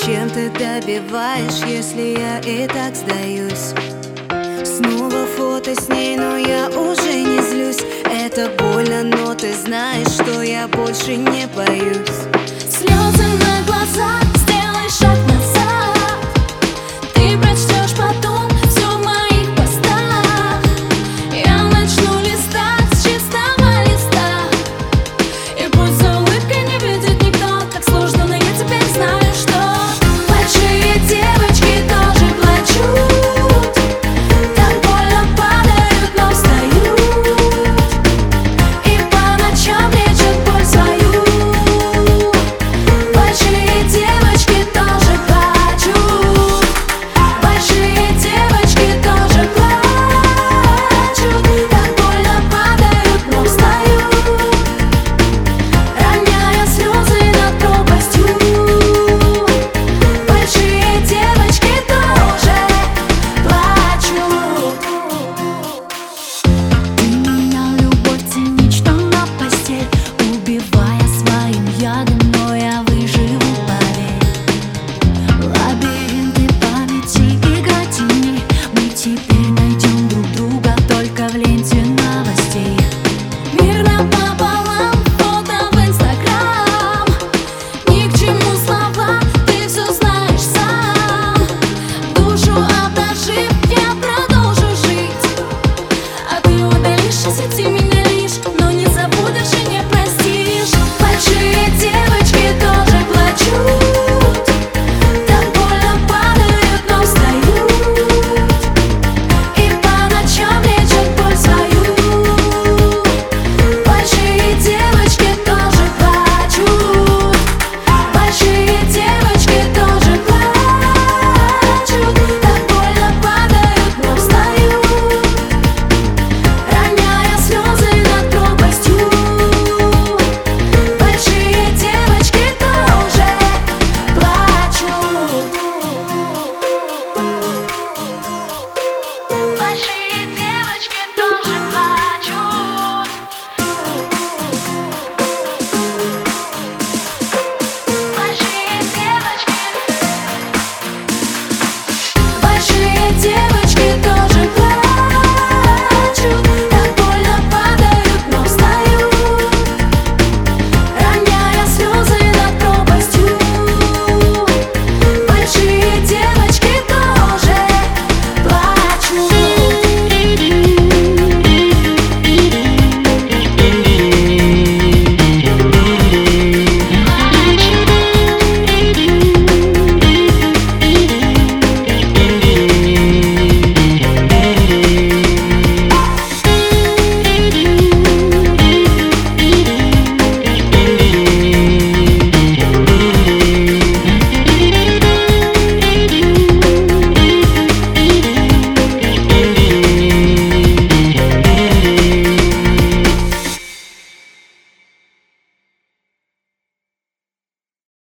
Зачем ты добиваешь, если я и так сдаюсь? Снова фото с ней, но я уже не злюсь Это больно, но ты знаешь, что я больше не боюсь